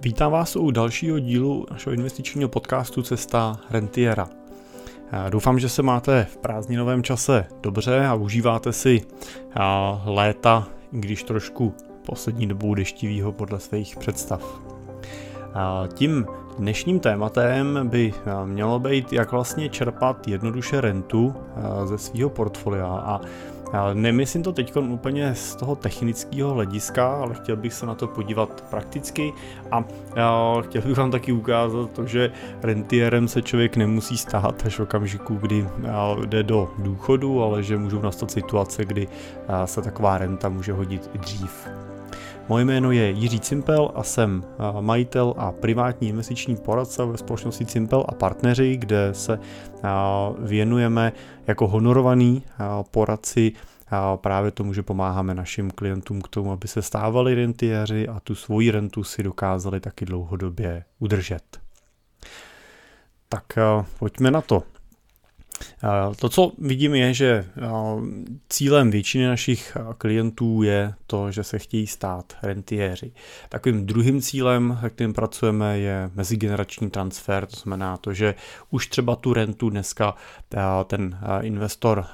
Vítám vás u dalšího dílu našeho investičního podcastu Cesta Rentiera. Doufám, že se máte v prázdninovém čase dobře a užíváte si léta, když trošku poslední dobou deštivýho podle svých představ. Tím dnešním tématem by mělo být, jak vlastně čerpat jednoduše rentu ze svého portfolia a Nemyslím to teď úplně z toho technického hlediska, ale chtěl bych se na to podívat prakticky a chtěl bych vám taky ukázat to, že rentierem se člověk nemusí stáhat až v okamžiku, kdy jde do důchodu, ale že můžou nastat situace, kdy se taková renta může hodit i dřív. Moje jméno je Jiří Cimpel a jsem majitel a privátní investiční poradce ve společnosti Cimpel a partneři, kde se věnujeme jako honorovaný poradci právě tomu, že pomáháme našim klientům k tomu, aby se stávali rentiéři a tu svoji rentu si dokázali taky dlouhodobě udržet. Tak pojďme na to. To, co vidím, je, že cílem většiny našich klientů je to, že se chtějí stát rentiéři. Takovým druhým cílem, se kterým pracujeme, je mezigenerační transfer, to znamená to, že už třeba tu rentu dneska ten investor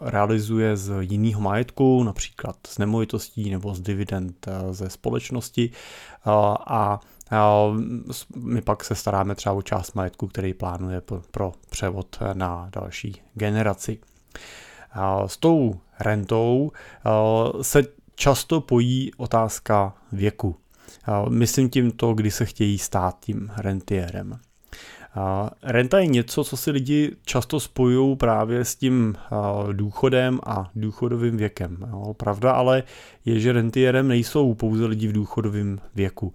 realizuje z jiného majetku, například z nemovitostí nebo z dividend ze společnosti a my pak se staráme třeba o část majetku, který plánuje pro převod na další generaci. S tou rentou se často pojí otázka věku. Myslím tím to, kdy se chtějí stát tím rentiérem. Renta je něco, co si lidi často spojují právě s tím důchodem a důchodovým věkem. Pravda ale je, že rentierem nejsou pouze lidi v důchodovém věku.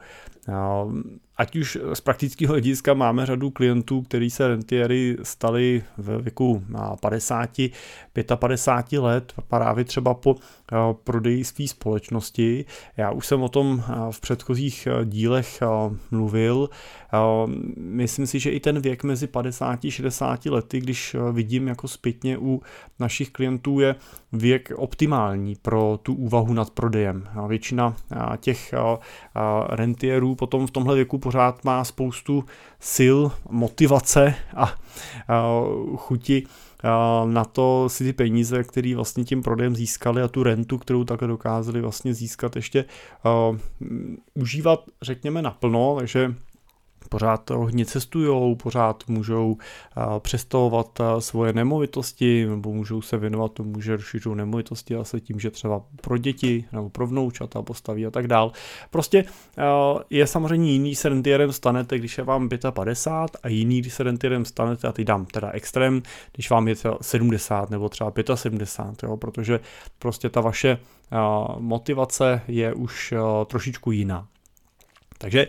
Now, Ať už z praktického hlediska máme řadu klientů, kteří se rentiery stali ve věku 50, 55 let, právě třeba po prodeji své společnosti. Já už jsem o tom v předchozích dílech mluvil. Myslím si, že i ten věk mezi 50 a 60 lety, když vidím jako zpětně u našich klientů, je věk optimální pro tu úvahu nad prodejem. Většina těch rentierů potom v tomhle věku pořád má spoustu sil, motivace a chuti na to si ty peníze, které vlastně tím prodejem získali a tu rentu, kterou takhle dokázali vlastně získat ještě užívat, řekněme, naplno, takže pořád hodně cestují, pořád můžou přestavovat svoje nemovitosti nebo můžou se věnovat tomu, že rozšiřují nemovitosti se tím, že třeba pro děti nebo pro vnoučata postaví a tak dál. Prostě je samozřejmě jiný se rentierem stanete, když je vám 55 a jiný, když se rentierem stanete, a teď dám teda extrém, když vám je 70 nebo třeba 75, jo, protože prostě ta vaše motivace je už trošičku jiná. Takže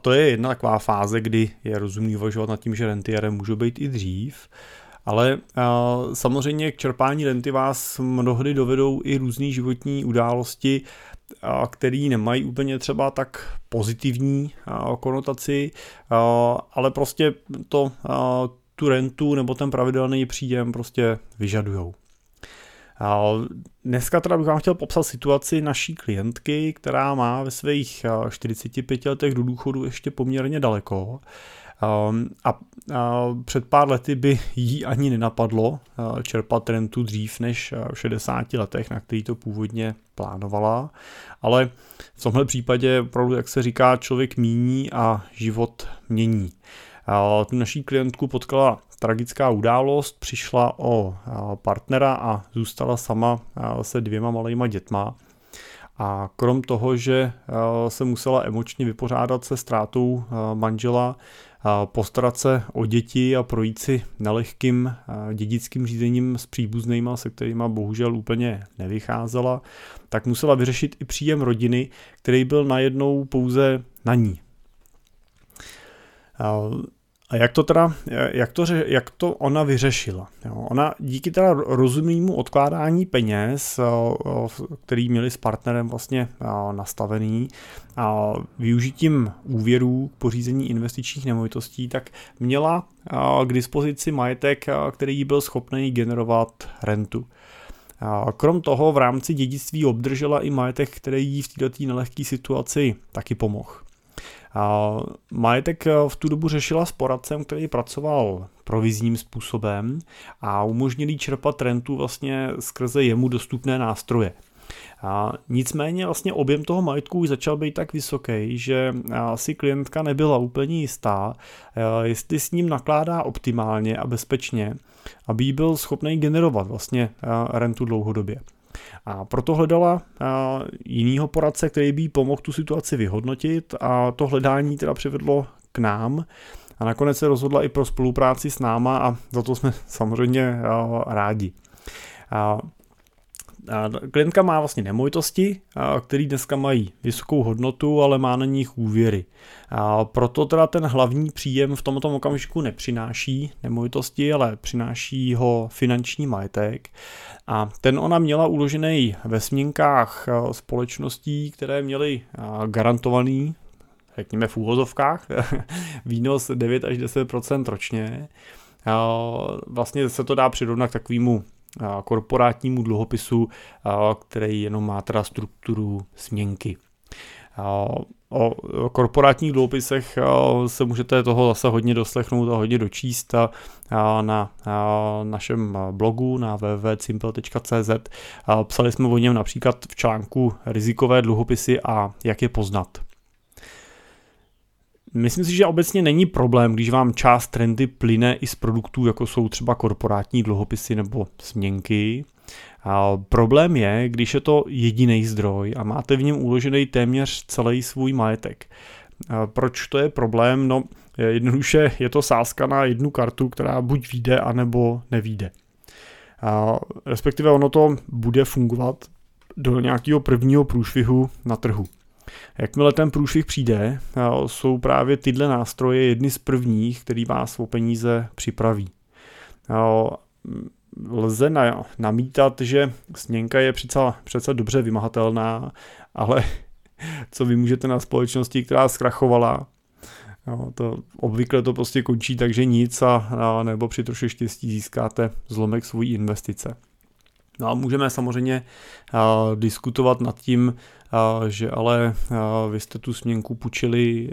to je jedna taková fáze, kdy je rozumný uvažovat nad tím, že rentierem můžou být i dřív, ale samozřejmě k čerpání renty vás mnohdy dovedou i různé životní události, které nemají úplně třeba tak pozitivní konotaci, ale prostě to tu rentu nebo ten pravidelný příjem prostě vyžadujou. Dneska teda bych vám chtěl popsat situaci naší klientky, která má ve svých 45 letech do důchodu ještě poměrně daleko. A, před pár lety by jí ani nenapadlo čerpat rentu dřív než v 60 letech, na který to původně plánovala. Ale v tomhle případě opravdu, jak se říká, člověk míní a život mění. Tu naší klientku potkala tragická událost, přišla o partnera a zůstala sama se dvěma malýma dětma. A krom toho, že se musela emočně vypořádat se ztrátou manžela, postarat se o děti a projít si nelehkým dědickým řízením s příbuznýma, se kterými bohužel úplně nevycházela, tak musela vyřešit i příjem rodiny, který byl najednou pouze na ní. A jak to teda, jak to, jak to ona vyřešila? Jo, ona díky teda rozumnému odkládání peněz, který měli s partnerem vlastně nastavený a využitím úvěrů k pořízení investičních nemovitostí, tak měla k dispozici majetek, který byl schopný generovat rentu. Krom toho v rámci dědictví obdržela i majetek, který jí v této nelehké situaci taky pomohl. Majetek v tu dobu řešila s poradcem, který pracoval provizním způsobem a umožnil jí čerpat rentu vlastně skrze jemu dostupné nástroje. A nicméně vlastně objem toho majetku už začal být tak vysoký, že si klientka nebyla úplně jistá, jestli s ním nakládá optimálně a bezpečně, aby byl schopný generovat vlastně rentu dlouhodobě. A proto hledala jinýho poradce, který by jí pomohl tu situaci vyhodnotit a to hledání teda přivedlo k nám a nakonec se rozhodla i pro spolupráci s náma a za to jsme samozřejmě rádi. Klientka má vlastně nemovitosti, které dneska mají vysokou hodnotu, ale má na nich úvěry. Proto teda ten hlavní příjem v tomto okamžiku nepřináší nemovitosti, ale přináší ho finanční majetek. A ten ona měla uložený ve směnkách společností, které měly garantovaný řekněme v úvozovkách, výnos 9 až 10% ročně. Vlastně se to dá přirovnat k takovému korporátnímu dluhopisu, který jenom má teda strukturu směnky. O korporátních dluhopisech se můžete toho zase hodně doslechnout a hodně dočíst na našem blogu na www.simple.cz. Psali jsme o něm například v článku rizikové dluhopisy a jak je poznat. Myslím si, že obecně není problém, když vám část trendy plyne i z produktů, jako jsou třeba korporátní dluhopisy nebo směnky. A problém je, když je to jediný zdroj a máte v něm uložený téměř celý svůj majetek. A proč to je problém? No, jednoduše je to sázka na jednu kartu, která buď vyjde, anebo nevíde. A respektive ono to bude fungovat do nějakého prvního průšvihu na trhu. Jakmile ten průšvih přijde, jsou právě tyhle nástroje jedny z prvních, který vás o peníze připraví. Lze namítat, že sněnka je přece, přece dobře vymahatelná, ale co vy můžete na společnosti, která zkrachovala, Jo, to obvykle to prostě končí tak, že nic a, a nebo při troši štěstí získáte zlomek svojí investice. No a můžeme samozřejmě uh, diskutovat nad tím, že ale vy jste tu směnku půjčili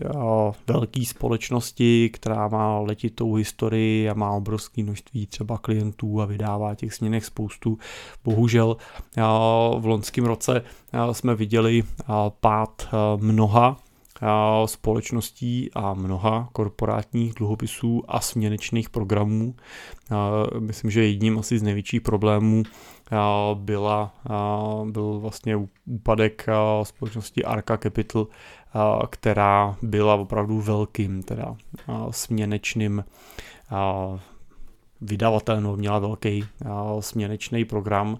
velké společnosti, která má letitou historii a má obrovské množství třeba klientů a vydává těch směnek spoustu. Bohužel v loňském roce jsme viděli pád mnoha společností a mnoha korporátních dluhopisů a směnečných programů. Myslím, že jedním asi z největších problémů byla, byl vlastně úpadek společnosti Arca Capital, která byla opravdu velkým, teda směnečným vydavatelem, měla velký směnečný program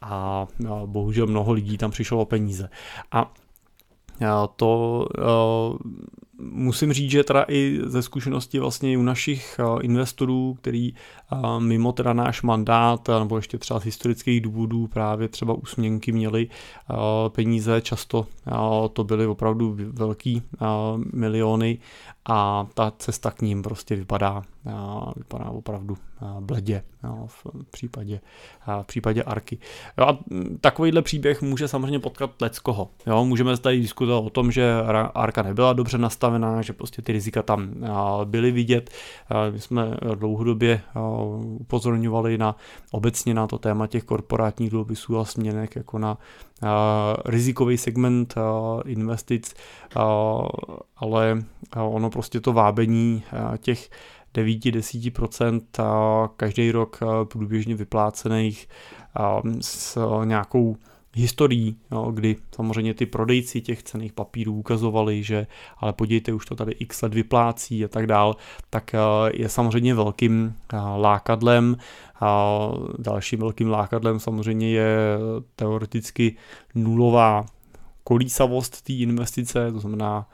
a bohužel mnoho lidí tam přišlo o peníze. A to musím říct, že teda i ze zkušenosti vlastně u našich investorů, který mimo teda náš mandát, nebo ještě třeba z historických důvodů právě třeba úsměnky měli peníze, často to byly opravdu velký miliony a ta cesta k ním prostě vypadá, vypadá opravdu bledě v případě, v případě Arky. Jo, a takovýhle příběh může samozřejmě potkat leckoho. Jo, můžeme tady diskutovat o tom, že Arka nebyla dobře nastavená, že prostě ty rizika tam byly vidět. My jsme dlouhodobě upozorňovali na obecně na to téma těch korporátních dluhopisů a směnek jako na rizikový segment investic, ale ono prostě to vábení těch 9-10% každý rok průběžně vyplácených s nějakou historií, jo, kdy samozřejmě ty prodejci těch cených papírů ukazovali, že ale podívejte, už to tady x let vyplácí a tak dál, tak je samozřejmě velkým lákadlem. A dalším velkým lákadlem samozřejmě je teoreticky nulová kolísavost té investice, to znamená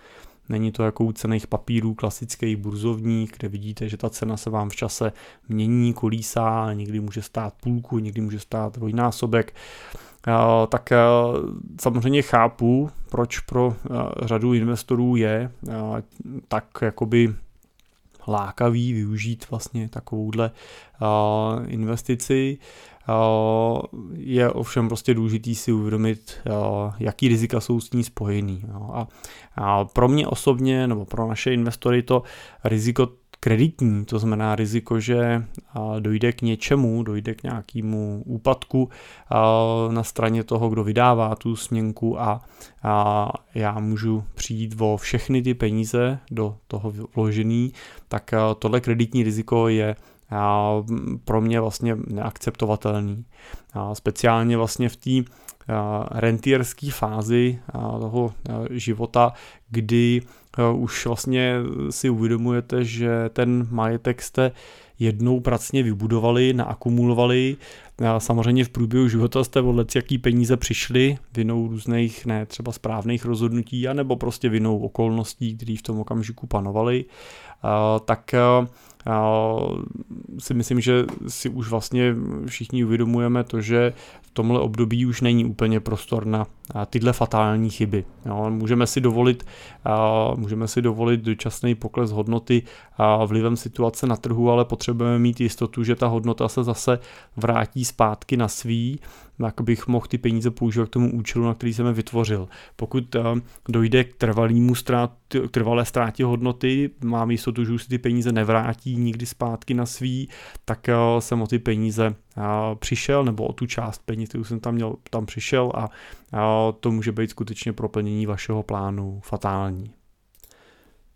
Není to jako u cených papírů klasický burzovník, kde vidíte, že ta cena se vám v čase mění, kolísá, někdy může stát půlku, někdy může stát dvojnásobek. Tak samozřejmě chápu, proč pro řadu investorů je tak jakoby lákavý využít vlastně takovouhle investici. je ovšem prostě důležitý si uvědomit, jaký rizika jsou s ní spojený. A pro mě osobně, nebo pro naše investory to riziko kreditní, to znamená riziko, že dojde k něčemu, dojde k nějakému úpadku na straně toho, kdo vydává tu směnku a já můžu přijít o všechny ty peníze do toho vložený, tak tohle kreditní riziko je pro mě vlastně neakceptovatelný. Speciálně vlastně v té rentierské fázi toho života, kdy už vlastně si uvědomujete, že ten majetek jste jednou pracně vybudovali, naakumulovali. Samozřejmě v průběhu života jste od jaký peníze přišli, vinou různých, ne třeba správných rozhodnutí, anebo prostě vinou okolností, které v tom okamžiku panovaly, tak si myslím, že si už vlastně všichni uvědomujeme to, že v tomhle období už není úplně prostor na tyhle fatální chyby. Jo, můžeme si dovolit, můžeme si dovolit dočasný pokles hodnoty vlivem situace na trhu, ale potřebujeme mít jistotu, že ta hodnota se zase vrátí zpátky na svý, tak bych mohl ty peníze používat k tomu účelu, na který jsem je vytvořil. Pokud dojde k trvalému ztrát, trvalé ztrátě hodnoty, mám jistotu, že už si ty peníze nevrátí nikdy zpátky na svý, tak jsem o ty peníze přišel, nebo o tu část peněz, kterou jsem tam měl, tam přišel a to může být skutečně pro plnění vašeho plánu fatální.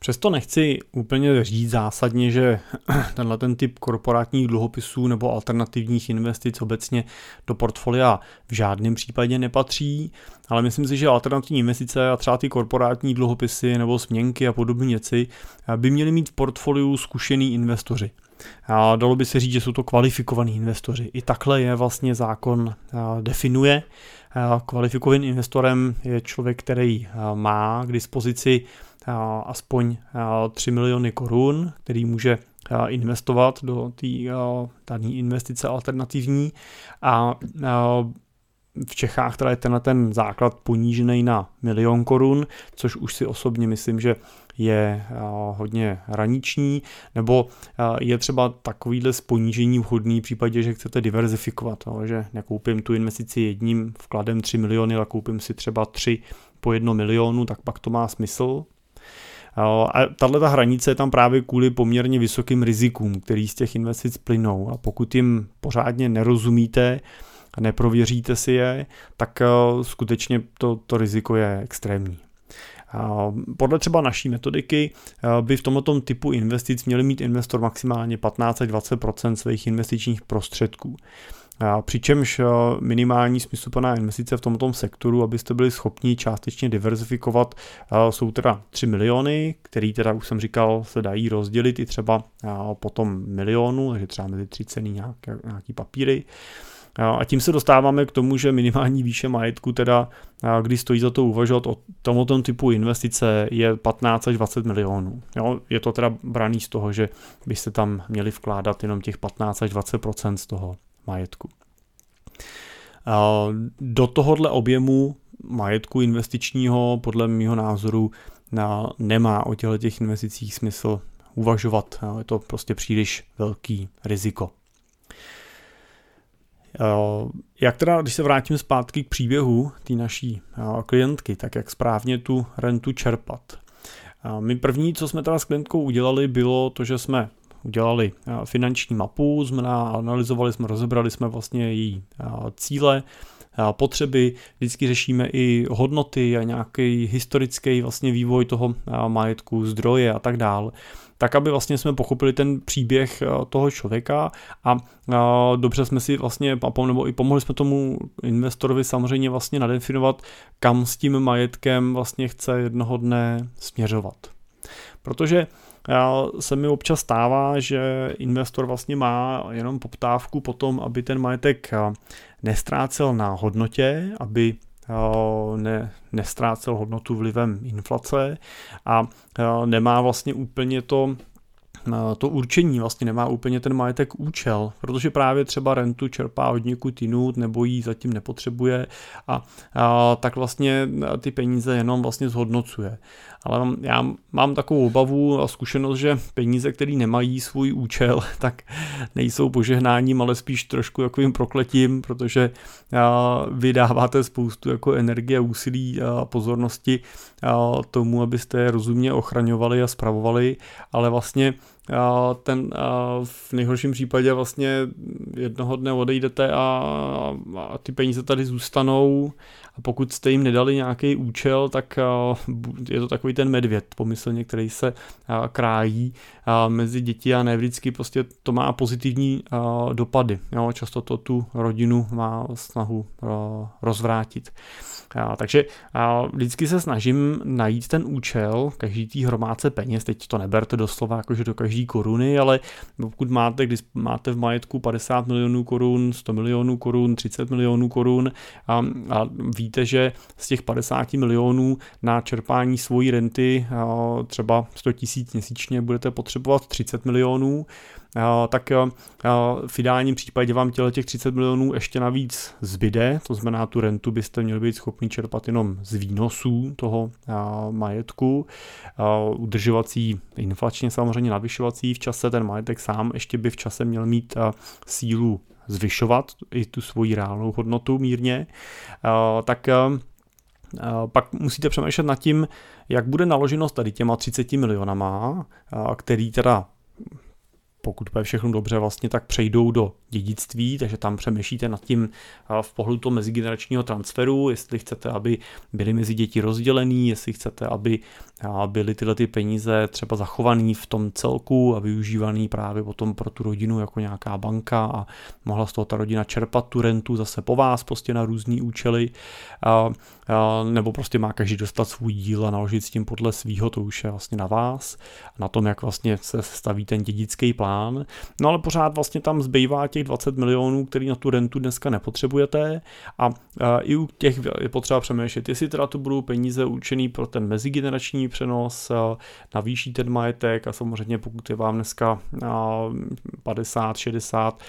Přesto nechci úplně říct zásadně, že tenhle ten typ korporátních dluhopisů nebo alternativních investic obecně do portfolia v žádném případě nepatří, ale myslím si, že alternativní investice a třeba ty korporátní dluhopisy nebo směnky a podobné věci by měly mít v portfoliu zkušený investoři. A dalo by se říct, že jsou to kvalifikovaní investoři. I takhle je vlastně zákon definuje. Kvalifikovaným investorem je člověk, který má k dispozici aspoň 3 miliony korun, který může investovat do té dané investice alternativní. A v Čechách teda je tenhle ten základ ponížený na milion korun, což už si osobně myslím, že je hodně hraniční, nebo je třeba takovýhle sponížení vhodný v případě, že chcete diverzifikovat, že nekoupím tu investici jedním vkladem 3 miliony, ale koupím si třeba 3 po 1 milionu, tak pak to má smysl, a tahle ta hranice je tam právě kvůli poměrně vysokým rizikům, který z těch investic plynou. A pokud jim pořádně nerozumíte, a neprověříte si je, tak skutečně to, to riziko je extrémní. Podle třeba naší metodiky by v tomto typu investic měli mít investor maximálně 15 až 20 svých investičních prostředků. Přičemž minimální smysluplná investice v tomto sektoru, abyste byli schopni částečně diverzifikovat, jsou teda 3 miliony, který teda už jsem říkal, se dají rozdělit i třeba potom milionu, takže třeba mezi 30 nějaký, nějaký papíry. A tím se dostáváme k tomu, že minimální výše majetku, teda když stojí za to uvažovat o tomto typu investice, je 15 až 20 milionů. Jo, je to teda braný z toho, že byste tam měli vkládat jenom těch 15 až 20% z toho majetku. Do tohohle objemu majetku investičního podle mého názoru nemá o těchto těch investicích smysl uvažovat. Je to prostě příliš velký riziko. Jak teda, když se vrátím zpátky k příběhu té naší klientky, tak jak správně tu rentu čerpat? My první, co jsme teda s klientkou udělali, bylo to, že jsme udělali finanční mapu, znamená analyzovali jsme, rozebrali jsme vlastně její cíle, potřeby, vždycky řešíme i hodnoty a nějaký historický vlastně vývoj toho majetku, zdroje a tak dále tak aby vlastně jsme pochopili ten příběh toho člověka a dobře jsme si vlastně, nebo i pomohli jsme tomu investorovi samozřejmě vlastně nadefinovat, kam s tím majetkem vlastně chce jednoho dne směřovat. Protože se mi občas stává, že investor vlastně má jenom poptávku po tom, aby ten majetek nestrácel na hodnotě, aby ne, nestrácel hodnotu vlivem inflace a nemá vlastně úplně to to určení vlastně nemá úplně ten majetek účel, protože právě třeba rentu čerpá od někud jinut nebo ji zatím nepotřebuje a, a tak vlastně ty peníze jenom vlastně zhodnocuje. Ale já mám takovou obavu a zkušenost, že peníze, které nemají svůj účel, tak nejsou požehnáním, ale spíš trošku takovým prokletím, protože vydáváte spoustu jako energie, úsilí a pozornosti tomu, abyste je rozumně ochraňovali a spravovali, ale vlastně ten v nejhorším případě vlastně jednoho dne odejdete a, a ty peníze tady zůstanou a pokud jste jim nedali nějaký účel, tak je to takový ten medvěd pomyslně, který se krájí mezi děti a ne vždycky prostě to má pozitivní dopady. Jo, často to tu rodinu má snahu rozvrátit. Takže vždycky se snažím najít ten účel každý tý hromádce peněz, teď to neberte doslova jakože do každý koruny, ale pokud máte, když máte v majetku 50 milionů korun, 100 milionů korun, 30 milionů korun a, a víte, že z těch 50 milionů na čerpání svojí renty třeba 100 tisíc měsíčně budete potřebovat 30 milionů, tak v ideálním případě vám těle těch 30 milionů ještě navíc zbyde, to znamená tu rentu byste měli být schopni čerpat jenom z výnosů toho majetku, udržovací, inflačně samozřejmě navyšovací v čase, ten majetek sám ještě by v čase měl mít sílu zvyšovat i tu svoji reálnou hodnotu mírně, tak pak musíte přemýšlet nad tím, jak bude naloženo tady těma 30 milionama, který teda pokud bude všechno dobře, vlastně tak přejdou do dědictví, takže tam přemýšlíte nad tím v pohledu toho mezigeneračního transferu, jestli chcete, aby byly mezi děti rozdělený, jestli chcete, aby byly tyhle ty peníze třeba zachovaný v tom celku a využívaný právě potom pro tu rodinu jako nějaká banka a mohla z toho ta rodina čerpat tu rentu zase po vás prostě na různý účely, a, a, nebo prostě má každý dostat svůj díl a naložit s tím podle svýho, to už je vlastně na vás, na tom, jak vlastně se staví ten dědický plán. No ale pořád vlastně tam zbývá těch 20 milionů, který na tu rentu dneska nepotřebujete. A, a i u těch je potřeba přemýšlet, jestli teda to budou peníze určený pro ten mezigenerační přenos, navýší ten majetek a samozřejmě pokud je vám dneska 50, 60,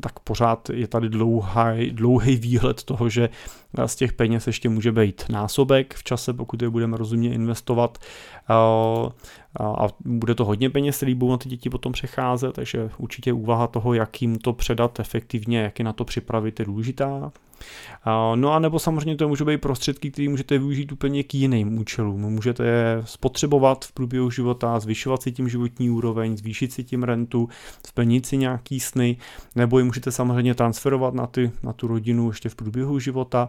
tak pořád je tady dlouhý, dlouhý výhled toho, že z těch peněz ještě může být násobek v čase, pokud je budeme rozumně investovat a bude to hodně peněz, který budou na ty děti potom přecházet, takže určitě úvaha toho, jak jim to předat efektivně, jak je na to připravit, je důležitá. No a nebo samozřejmě to může být prostředky, které můžete využít úplně k jiným účelům. Můžete je spotřebovat v průběhu života, zvyšovat si tím životní úroveň, zvýšit si tím rentu, splnit si nějaký sny, nebo je můžete samozřejmě transferovat na, ty, na tu rodinu ještě v průběhu života,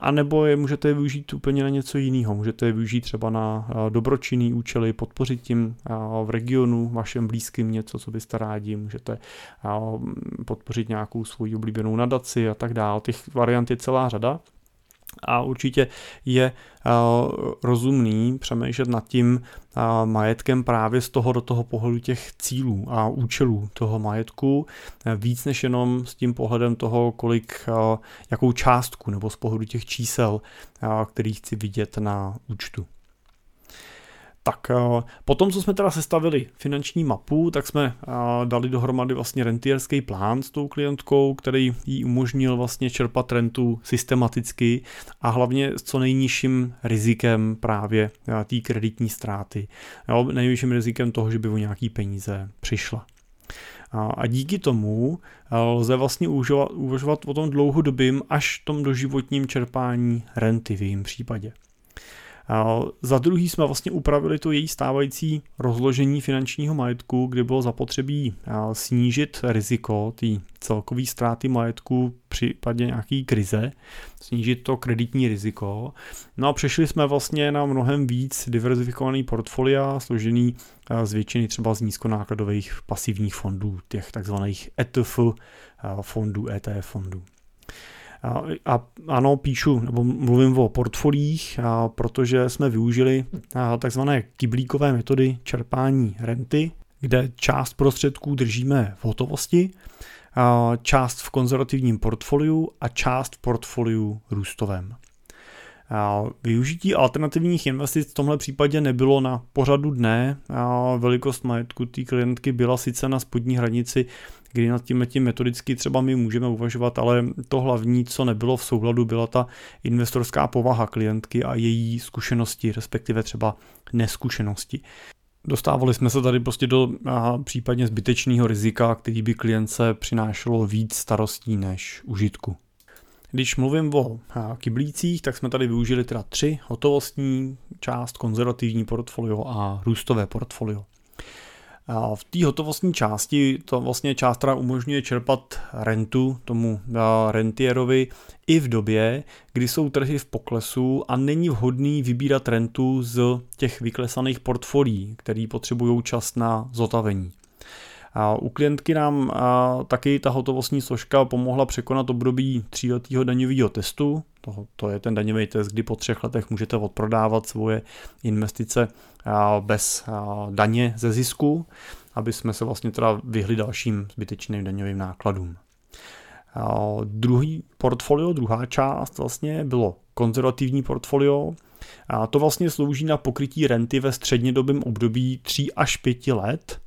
a nebo je můžete využít úplně na něco jiného. Můžete je využít třeba na dobročinný účely, podpořit tím v regionu vašem blízkým něco, co byste rádi, můžete podpořit nějakou svoji oblíbenou nadaci a tak dále těch variant je celá řada a určitě je uh, rozumný přemýšlet nad tím uh, majetkem právě z toho do toho pohledu těch cílů a účelů toho majetku, uh, víc než jenom s tím pohledem toho, kolik, jakou částku nebo z pohledu těch čísel, který chci vidět na účtu. Tak eh, potom, co jsme teda sestavili finanční mapu, tak jsme eh, dali dohromady vlastně rentierský plán s tou klientkou, který jí umožnil vlastně čerpat rentu systematicky a hlavně s co nejnižším rizikem právě eh, té kreditní ztráty. Jo, nejvyšším rizikem toho, že by o nějaký peníze přišla. A díky tomu lze vlastně uvažovat o tom dlouhodobým až tom doživotním čerpání renty v jejím případě. Za druhý jsme vlastně upravili to její stávající rozložení finančního majetku, kdy bylo zapotřebí snížit riziko té celkové ztráty majetku v případě nějaký krize, snížit to kreditní riziko. No a přešli jsme vlastně na mnohem víc diverzifikovaný portfolia, složený z většiny třeba z nízkonákladových pasivních fondů, těch takzvaných ETF fondů, ETF fondů. A ano, píšu, nebo mluvím o portfolích, protože jsme využili takzvané kyblíkové metody čerpání renty, kde část prostředků držíme v hotovosti, část v konzervativním portfoliu a část v portfoliu růstovém. Využití alternativních investic v tomhle případě nebylo na pořadu dne. Velikost majetku té klientky byla sice na spodní hranici kdy nad tím, tím metodicky třeba my můžeme uvažovat, ale to hlavní, co nebylo v souladu, byla ta investorská povaha klientky a její zkušenosti, respektive třeba neskušenosti. Dostávali jsme se tady prostě do a, případně zbytečného rizika, který by klience přinášelo víc starostí než užitku. Když mluvím o kyblících, tak jsme tady využili teda tři, hotovostní část, konzervativní portfolio a růstové portfolio. V té hotovostní části to vlastně část, která umožňuje čerpat rentu tomu rentierovi i v době, kdy jsou trhy v poklesu a není vhodný vybírat rentu z těch vyklesaných portfolií, který potřebují čas na zotavení. U klientky nám taky ta hotovostní složka pomohla překonat období tříletého daňového testu. To, je ten daňový test, kdy po třech letech můžete odprodávat svoje investice bez daně ze zisku, aby jsme se vlastně teda vyhli dalším zbytečným daňovým nákladům. Druhý portfolio, druhá část vlastně bylo konzervativní portfolio, a to vlastně slouží na pokrytí renty ve střednědobém období 3 až 5 let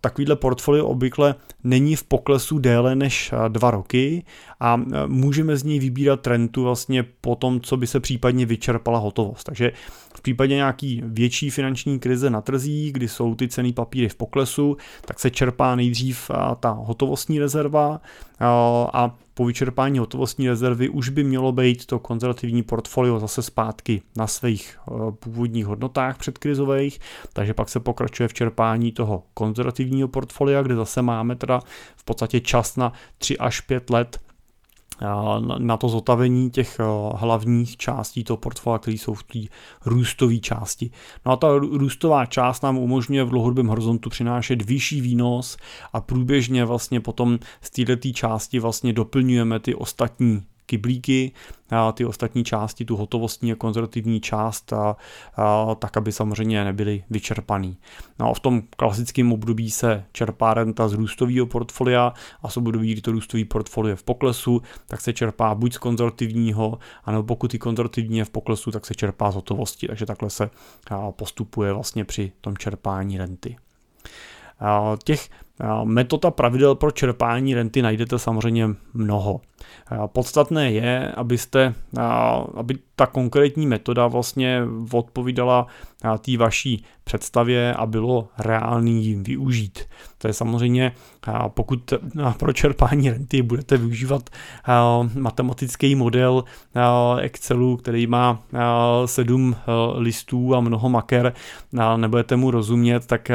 Takovýhle portfolio obvykle není v poklesu déle než dva roky a můžeme z něj vybírat rentu vlastně po tom, co by se případně vyčerpala hotovost. Takže v případě nějaký větší finanční krize na trzích, kdy jsou ty ceny papíry v poklesu, tak se čerpá nejdřív ta hotovostní rezerva a po vyčerpání hotovostní rezervy už by mělo být to konzervativní portfolio zase zpátky na svých původních hodnotách předkrizových, takže pak se pokračuje v čerpání toho konzervativního portfolia, kde zase máme teda v podstatě čas na 3 až 5 let na to zotavení těch hlavních částí toho portfolia, které jsou v té růstové části. No a ta růstová část nám umožňuje v dlouhodobém horizontu přinášet vyšší výnos a průběžně vlastně potom z této části vlastně doplňujeme ty ostatní kyblíky, a ty ostatní části, tu hotovostní a konzervativní část, a, a, tak aby samozřejmě nebyly vyčerpaný. No a v tom klasickém období se čerpá renta z růstového portfolia a v období, kdy to růstový portfolio je v poklesu, tak se čerpá buď z konzervativního, anebo pokud i konzervativní je v poklesu, tak se čerpá z hotovosti. Takže takhle se postupuje vlastně při tom čerpání renty. Těch metod a pravidel pro čerpání renty najdete samozřejmě mnoho. Podstatné je, abyste, aby ta konkrétní metoda vlastně odpovídala té vaší představě a bylo reálný jim využít. To je samozřejmě, pokud pro čerpání renty budete využívat matematický model Excelu, který má sedm listů a mnoho maker, nebudete mu rozumět, tak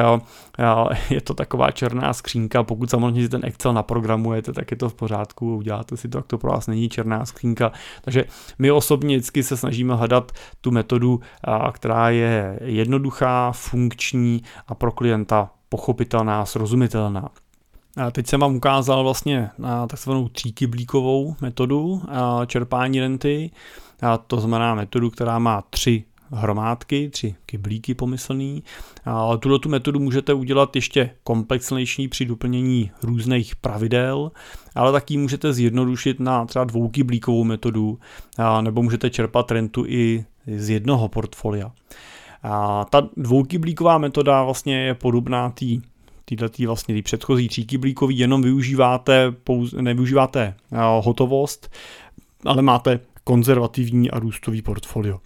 je to taková černá skřínka. Pokud samozřejmě ten Excel naprogramujete, tak je to v pořádku, uděláte si to, jak to pro vás není černá skřínka. Takže my osobně vždycky se snažíme hledat tu metodu, která je jednoduchá, funkční a pro klienta pochopitelná, srozumitelná. A teď jsem vám ukázal vlastně na takzvanou tříkyblíkovou metodu čerpání renty. A to znamená metodu, která má tři hromádky, tři kyblíky pomyslný. Ale tuto tu metodu můžete udělat ještě komplexnější při doplnění různých pravidel, ale taky můžete zjednodušit na třeba dvoukyblíkovou metodu, nebo můžete čerpat rentu i z jednoho portfolia. A ta dvoukyblíková metoda vlastně je podobná té týhletý vlastně tý předchozí tříkyblíkový, jenom využíváte, pouze, nevyužíváte hotovost, ale máte konzervativní a růstový portfolio.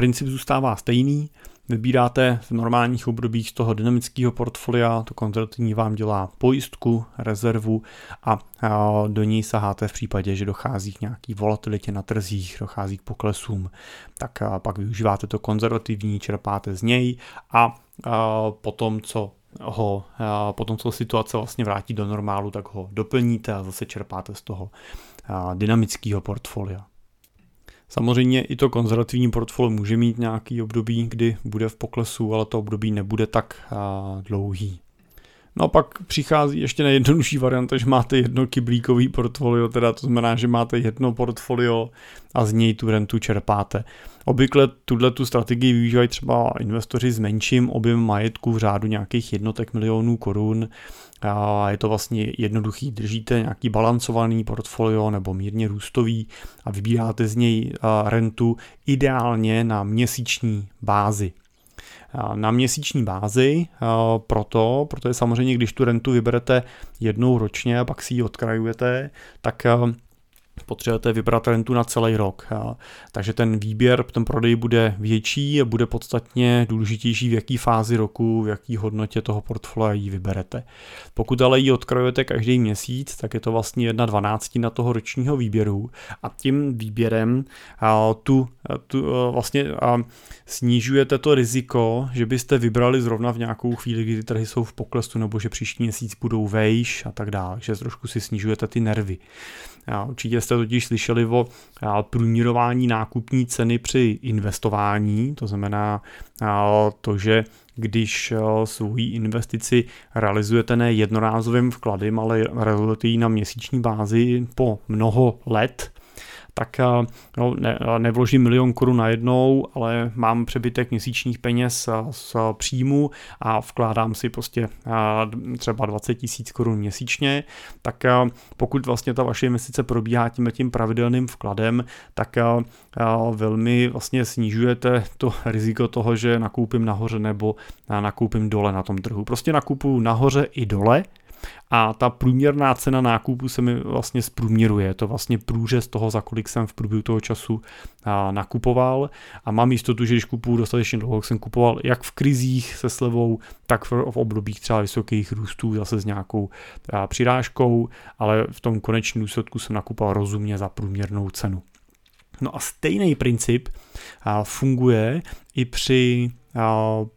Princip zůstává stejný, vybíráte v normálních obdobích z toho dynamického portfolia, to konzervativní vám dělá pojistku, rezervu a do ní saháte v případě, že dochází k nějaký volatilitě na trzích, dochází k poklesům, tak pak využíváte to konzervativní, čerpáte z něj a potom, co ho, potom co situace vlastně vrátí do normálu, tak ho doplníte a zase čerpáte z toho dynamického portfolia. Samozřejmě i to konzervativní portfolio může mít nějaký období, kdy bude v poklesu, ale to období nebude tak dlouhý. No a pak přichází ještě nejjednodušší varianta, že máte jedno kyblíkový portfolio, teda to znamená, že máte jedno portfolio a z něj tu rentu čerpáte. Obvykle tuhle tu strategii využívají třeba investoři s menším objemem majetku v řádu nějakých jednotek milionů korun. A je to vlastně jednoduchý. Držíte nějaký balancovaný portfolio nebo mírně růstový a vybíráte z něj rentu ideálně na měsíční bázi. na měsíční bázi, proto, protože samozřejmě, když tu rentu vyberete jednou ročně a pak si ji odkrajujete, tak potřebujete vybrat rentu na celý rok. Takže ten výběr, ten prodej bude větší a bude podstatně důležitější, v jaký fázi roku, v jaký hodnotě toho portfolia ji vyberete. Pokud ale ji odkrojujete každý měsíc, tak je to vlastně jedna dvanáctina toho ročního výběru a tím výběrem tu, tu vlastně snižujete to riziko, že byste vybrali zrovna v nějakou chvíli, kdy trhy jsou v poklesu nebo že příští měsíc budou vejš a tak dále, že trošku si snižujete ty nervy. Určitě jste totiž slyšeli o průměrování nákupní ceny při investování, to znamená to, že když svoji investici realizujete ne jednorázovým vkladem, ale realizujete ji na měsíční bázi po mnoho let, tak eh, no, ne, eh, nevložím milion korun najednou, ale mám přebytek měsíčních peněz eh, z příjmu a vkládám si prostě třeba 20 tisíc korun měsíčně, tak pokud vlastně ta vaše investice probíhá tím tím pravidelným vkladem, tak velmi vlastně snižujete to riziko toho, že nakoupím nahoře nebo nakoupím dole na tom trhu. Prostě nakupuju nahoře i dole, a ta průměrná cena nákupu se mi vlastně zprůměruje. Je to vlastně průřez toho, za kolik jsem v průběhu toho času nakupoval a mám jistotu, že když kupuju dostatečně dlouho, jak jsem kupoval jak v krizích se slevou, tak v, v obdobích třeba vysokých růstů zase s nějakou přirážkou, ale v tom konečném důsledku jsem nakupoval rozumně za průměrnou cenu. No a stejný princip funguje i při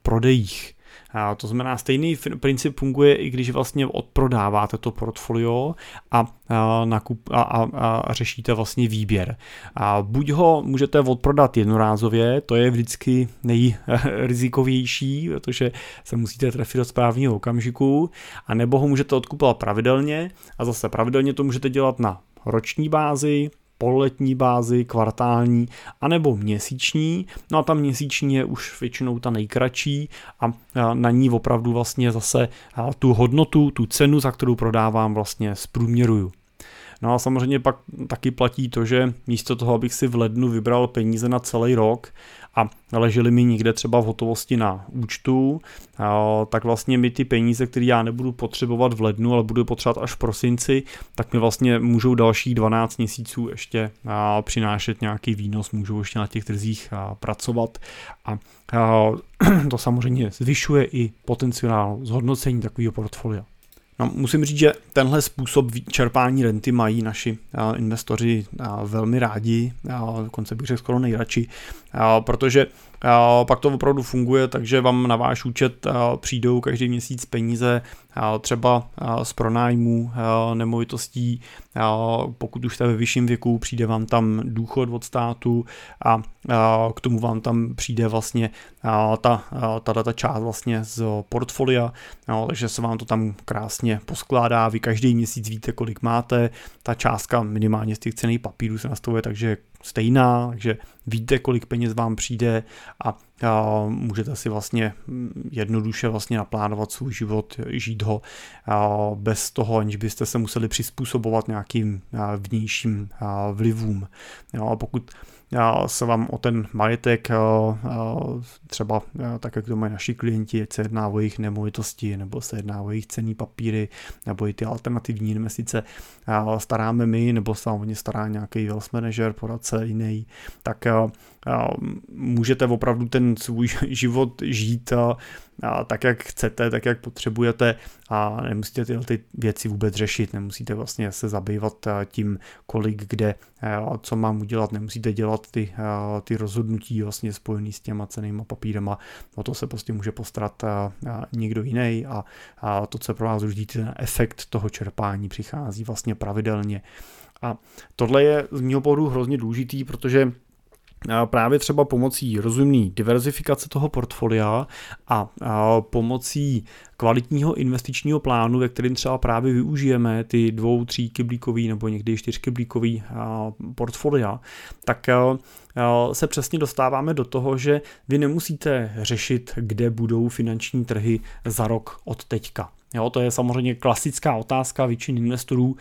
prodejích. A to znamená, stejný princip funguje, i když vlastně odprodáváte to portfolio a, a, nakup, a, a, a řešíte vlastně výběr. A buď ho můžete odprodat jednorázově, to je vždycky nejrizikovější, protože se musíte trefit do správního okamžiku, a nebo ho můžete odkupovat pravidelně a zase pravidelně to můžete dělat na roční bázi, pololetní bázi, kvartální, anebo měsíční. No a ta měsíční je už většinou ta nejkratší a na ní opravdu vlastně zase tu hodnotu, tu cenu, za kterou prodávám, vlastně zprůměruju. No a samozřejmě pak taky platí to, že místo toho, abych si v lednu vybral peníze na celý rok a ležely mi někde třeba v hotovosti na účtu, tak vlastně mi ty peníze, které já nebudu potřebovat v lednu, ale budu potřebovat až v prosinci, tak mi vlastně můžou dalších 12 měsíců ještě přinášet nějaký výnos, můžou ještě na těch trzích pracovat a to samozřejmě zvyšuje i potenciál zhodnocení takového portfolia. No, musím říct, že tenhle způsob čerpání renty mají naši investoři velmi rádi, dokonce bych řekl skoro nejradši, protože pak to opravdu funguje, takže vám na váš účet přijdou každý měsíc peníze třeba z pronájmu nemovitostí, pokud už jste ve vyšším věku, přijde vám tam důchod od státu a k tomu vám tam přijde vlastně ta, ta, ta část vlastně z portfolia, takže se vám to tam krásně poskládá, vy každý měsíc víte, kolik máte, ta částka minimálně z těch cených papírů se nastavuje, takže stejná, takže víte, kolik peněz vám přijde a, můžete si vlastně jednoduše vlastně naplánovat svůj život, žít ho bez toho, aniž byste se museli přizpůsobovat nějakým vnějším vlivům. Jo, a pokud se vám o ten majetek, třeba tak, jak to mají naši klienti, ať se jedná o jejich nemovitosti, nebo se jedná o jejich cený papíry, nebo i ty alternativní investice, staráme my, nebo se o ně stará nějaký wealth manager, poradce jiný, tak můžete opravdu ten svůj život žít tak, jak chcete, tak, jak potřebujete. A nemusíte tyhle ty věci vůbec řešit, nemusíte vlastně se zabývat tím, kolik, kde, co mám udělat, nemusíte dělat ty, ty rozhodnutí vlastně spojený s těma cenýma papírama, o to se prostě může postarat někdo jiný. A, a to, co pro vás už ten efekt toho čerpání přichází vlastně pravidelně. A tohle je z mého pohledu hrozně důležitý, protože právě třeba pomocí rozumné diverzifikace toho portfolia a pomocí kvalitního investičního plánu, ve kterém třeba právě využijeme ty dvou, tří kyblíkový nebo někdy čtyřkyblíkový portfolia, tak se přesně dostáváme do toho, že vy nemusíte řešit, kde budou finanční trhy za rok od teďka. Jo, to je samozřejmě klasická otázka většiny investorů.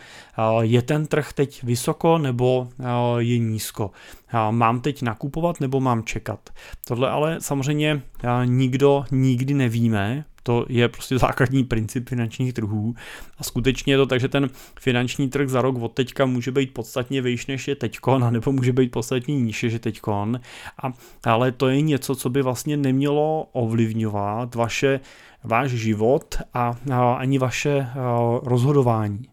Je ten trh teď vysoko nebo je nízko? Mám teď nakupovat nebo mám čekat? Tohle ale samozřejmě nikdo nikdy nevíme, to je prostě základní princip finančních trhů. A skutečně je to tak, že ten finanční trh za rok od teďka může být podstatně výš než je teďkon, nebo může být podstatně níž než je teďkon. A, ale to je něco, co by vlastně nemělo ovlivňovat vaše, váš život a, a ani vaše a, rozhodování.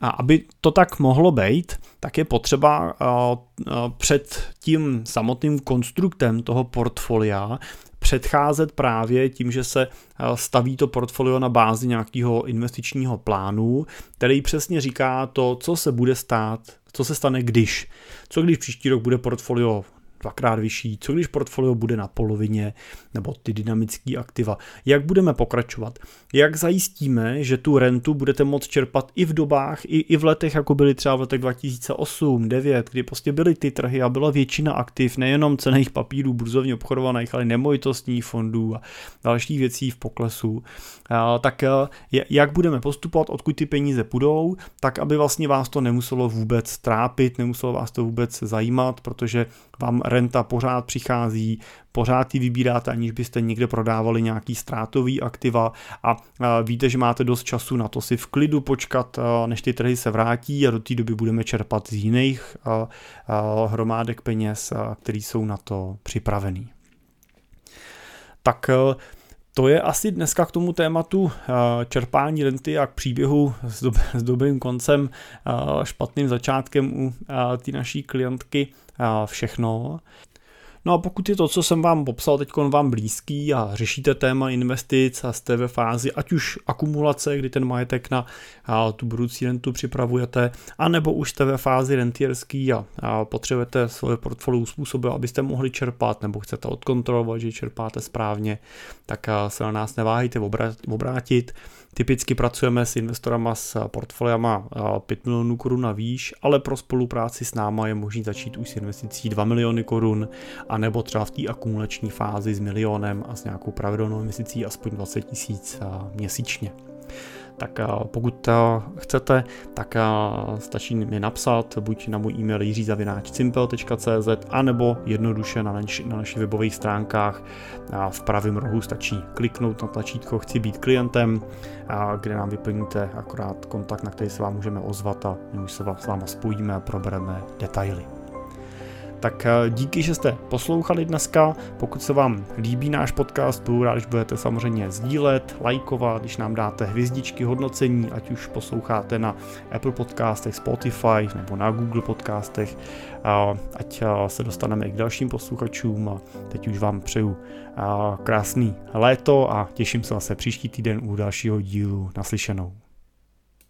A aby to tak mohlo být, tak je potřeba před tím samotným konstruktem toho portfolia předcházet právě tím, že se staví to portfolio na bázi nějakého investičního plánu, který přesně říká to, co se bude stát, co se stane když. Co když příští rok bude portfolio dvakrát vyšší, co když portfolio bude na polovině, nebo ty dynamické aktiva. Jak budeme pokračovat? Jak zajistíme, že tu rentu budete moct čerpat i v dobách, i, i v letech, jako byly třeba v letech 2008, 2009, kdy prostě byly ty trhy a byla většina aktiv, nejenom cených papírů, burzovně obchodovaných, ale nemovitostních fondů a dalších věcí v poklesu. Tak jak budeme postupovat, odkud ty peníze půjdou, tak aby vlastně vás to nemuselo vůbec trápit, nemuselo vás to vůbec zajímat, protože vám renta pořád přichází, pořád ji vybíráte, aniž byste někde prodávali nějaký ztrátový aktiva a víte, že máte dost času na to si v klidu počkat, než ty trhy se vrátí a do té doby budeme čerpat z jiných hromádek peněz, které jsou na to připravený. Tak to je asi dneska k tomu tématu čerpání renty a k příběhu s, dob- s dobrým koncem, špatným začátkem u té naší klientky všechno. No a pokud je to, co jsem vám popsal teď vám blízký a řešíte téma investic a jste ve fázi ať už akumulace, kdy ten majetek na tu budoucí rentu připravujete, anebo už jste ve fázi rentierský a, potřebujete svoje portfolio způsobil, abyste mohli čerpat, nebo chcete odkontrolovat, že čerpáte správně, tak se na nás neváhejte obrátit. Typicky pracujeme s investorama s portfoliama 5 milionů korun na výš, ale pro spolupráci s náma je možný začít už s investicí 2 miliony korun, anebo třeba v té akumulační fázi s milionem a s nějakou pravidelnou investicí aspoň 20 tisíc měsíčně tak eh, pokud eh, chcete, tak eh, stačí mi napsat buď na můj e-mail jiřizavináčcimpel.cz anebo jednoduše na, naši, na našich webových stránkách v pravém rohu stačí kliknout na tlačítko Chci být klientem, kde nám vyplníte akorát kontakt, na který se vám můžeme ozvat a my už se s váma spojíme a probereme detaily. Tak eh, díky, že jste poslouchali dneska. Pokud se vám líbí náš podcast, budu rád, když budete samozřejmě sdílet, lajkovat, když nám dáte hvězdičky, hodnocení, ať už posloucháte na Apple podcastech, Spotify nebo na Google podcastech, ať eh, se dostaneme i k dalším posluchačům a teď už vám přeju eh, krásný léto a těším se zase příští týden u dalšího dílu naslyšenou.